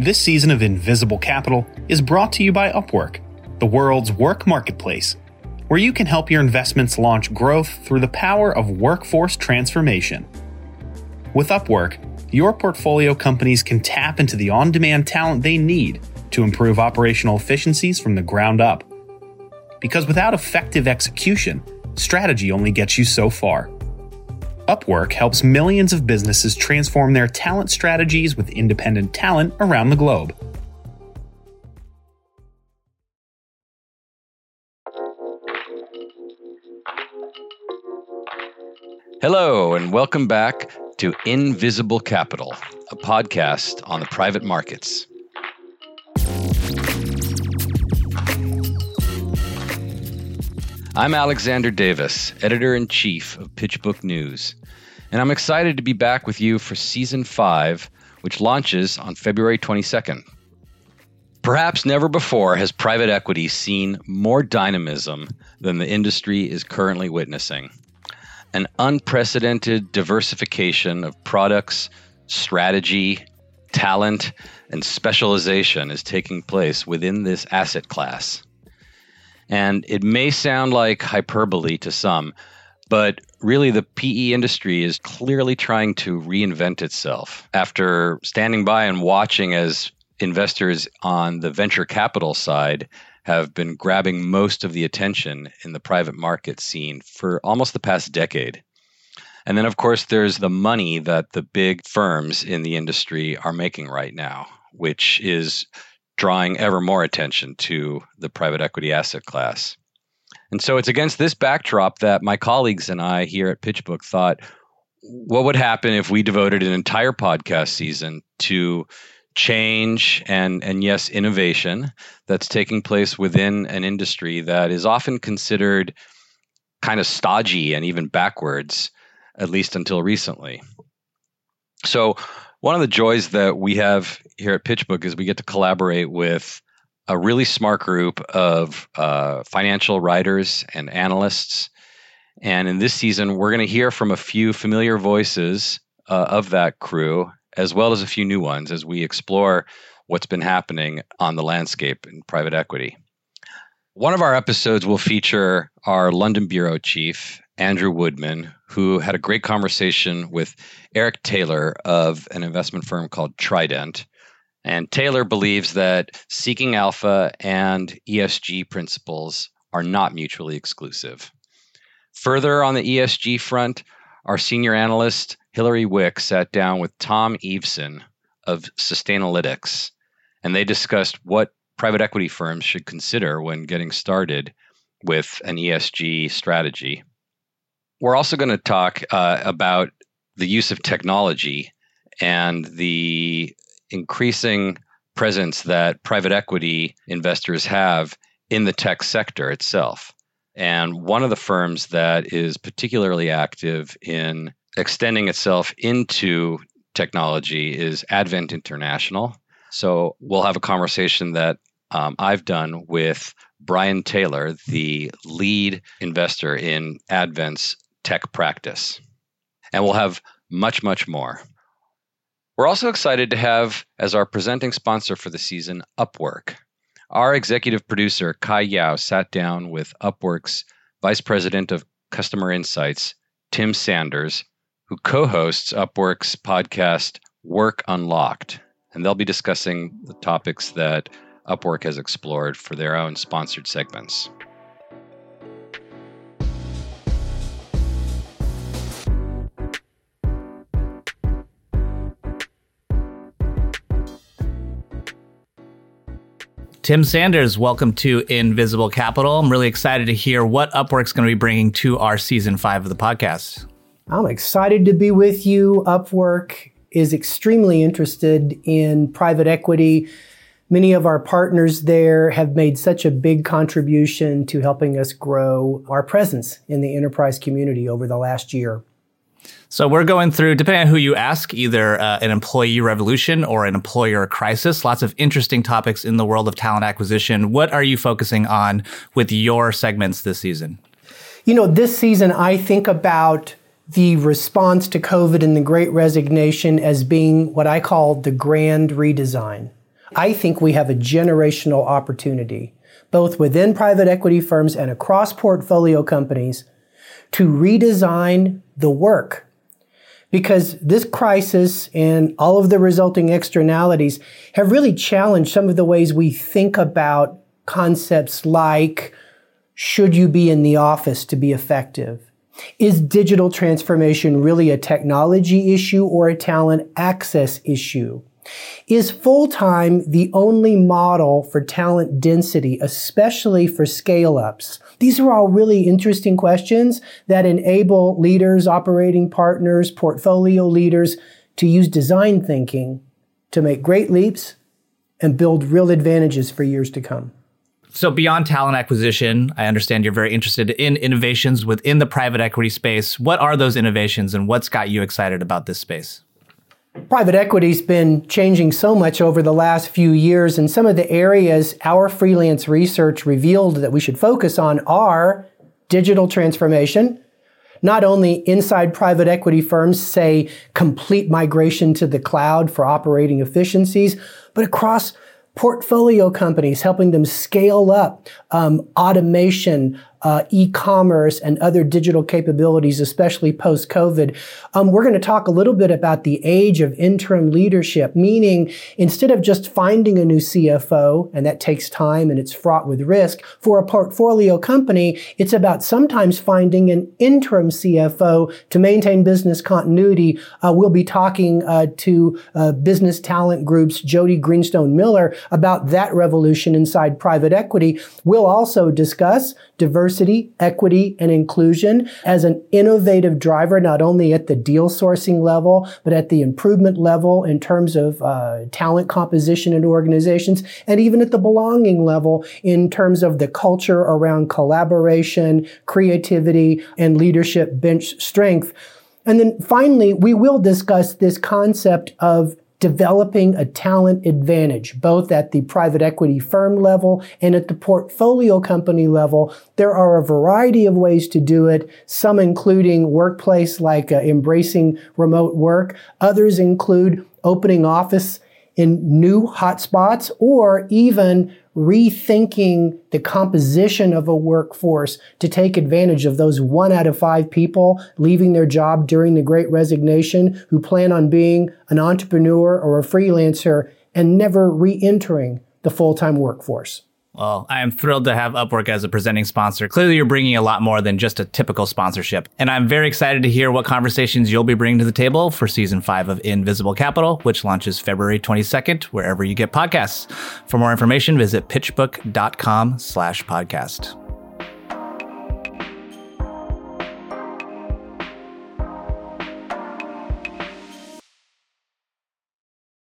This season of Invisible Capital is brought to you by Upwork, the world's work marketplace, where you can help your investments launch growth through the power of workforce transformation. With Upwork, your portfolio companies can tap into the on demand talent they need to improve operational efficiencies from the ground up. Because without effective execution, strategy only gets you so far. Upwork helps millions of businesses transform their talent strategies with independent talent around the globe. Hello, and welcome back to Invisible Capital, a podcast on the private markets. I'm Alexander Davis, editor in chief of PitchBook News, and I'm excited to be back with you for season five, which launches on February 22nd. Perhaps never before has private equity seen more dynamism than the industry is currently witnessing. An unprecedented diversification of products, strategy, talent, and specialization is taking place within this asset class. And it may sound like hyperbole to some, but really the PE industry is clearly trying to reinvent itself after standing by and watching as investors on the venture capital side have been grabbing most of the attention in the private market scene for almost the past decade. And then, of course, there's the money that the big firms in the industry are making right now, which is drawing ever more attention to the private equity asset class. And so it's against this backdrop that my colleagues and I here at PitchBook thought, what would happen if we devoted an entire podcast season to change and and yes innovation that's taking place within an industry that is often considered kind of stodgy and even backwards at least until recently so one of the joys that we have here at PitchBook is we get to collaborate with a really smart group of uh, financial writers and analysts. And in this season, we're going to hear from a few familiar voices uh, of that crew, as well as a few new ones as we explore what's been happening on the landscape in private equity. One of our episodes will feature our London bureau chief, Andrew Woodman, who had a great conversation with Eric Taylor of an investment firm called Trident. And Taylor believes that seeking alpha and ESG principles are not mutually exclusive. Further on the ESG front, our senior analyst, Hilary Wick, sat down with Tom Eveson of Sustainalytics, and they discussed what private equity firms should consider when getting started with an ESG strategy. We're also going to talk uh, about the use of technology and the increasing presence that private equity investors have in the tech sector itself. And one of the firms that is particularly active in extending itself into technology is Advent International. So we'll have a conversation that um, I've done with Brian Taylor, the lead investor in Advent's tech practice. And we'll have much, much more. We're also excited to have as our presenting sponsor for the season Upwork. Our executive producer, Kai Yao, sat down with Upwork's Vice President of Customer Insights, Tim Sanders, who co hosts Upwork's podcast, Work Unlocked. And they'll be discussing the topics that Upwork has explored for their own sponsored segments. Tim Sanders, welcome to Invisible Capital. I'm really excited to hear what Upwork's going to be bringing to our season five of the podcast. I'm excited to be with you. Upwork is extremely interested in private equity. Many of our partners there have made such a big contribution to helping us grow our presence in the enterprise community over the last year. So we're going through, depending on who you ask, either uh, an employee revolution or an employer crisis. Lots of interesting topics in the world of talent acquisition. What are you focusing on with your segments this season? You know, this season I think about the response to COVID and the great resignation as being what I call the grand redesign. I think we have a generational opportunity, both within private equity firms and across portfolio companies, to redesign the work. Because this crisis and all of the resulting externalities have really challenged some of the ways we think about concepts like should you be in the office to be effective? Is digital transformation really a technology issue or a talent access issue? Is full time the only model for talent density, especially for scale ups? These are all really interesting questions that enable leaders, operating partners, portfolio leaders to use design thinking to make great leaps and build real advantages for years to come. So, beyond talent acquisition, I understand you're very interested in innovations within the private equity space. What are those innovations and what's got you excited about this space? Private equity's been changing so much over the last few years, and some of the areas our freelance research revealed that we should focus on are digital transformation. Not only inside private equity firms, say complete migration to the cloud for operating efficiencies, but across portfolio companies, helping them scale up um, automation, uh, e-commerce and other digital capabilities, especially post-COVID. Um, we're going to talk a little bit about the age of interim leadership, meaning instead of just finding a new CFO, and that takes time and it's fraught with risk, for a portfolio company, it's about sometimes finding an interim CFO to maintain business continuity. Uh, we'll be talking uh, to uh, business talent groups, Jody Greenstone Miller, about that revolution inside private equity. We'll also discuss diversity, equity, and inclusion as an innovative driver, not only at the deal sourcing level, but at the improvement level in terms of uh, talent composition in organizations, and even at the belonging level in terms of the culture around collaboration, creativity, and leadership bench strength. And then finally, we will discuss this concept of developing a talent advantage, both at the private equity firm level and at the portfolio company level. There are a variety of ways to do it, some including workplace like uh, embracing remote work. Others include opening office in new hotspots or even rethinking the composition of a workforce to take advantage of those one out of five people leaving their job during the great resignation who plan on being an entrepreneur or a freelancer and never re entering the full time workforce. Well, I am thrilled to have Upwork as a presenting sponsor. Clearly, you're bringing a lot more than just a typical sponsorship. And I'm very excited to hear what conversations you'll be bringing to the table for season five of Invisible Capital, which launches February 22nd, wherever you get podcasts. For more information, visit pitchbook.com slash podcast.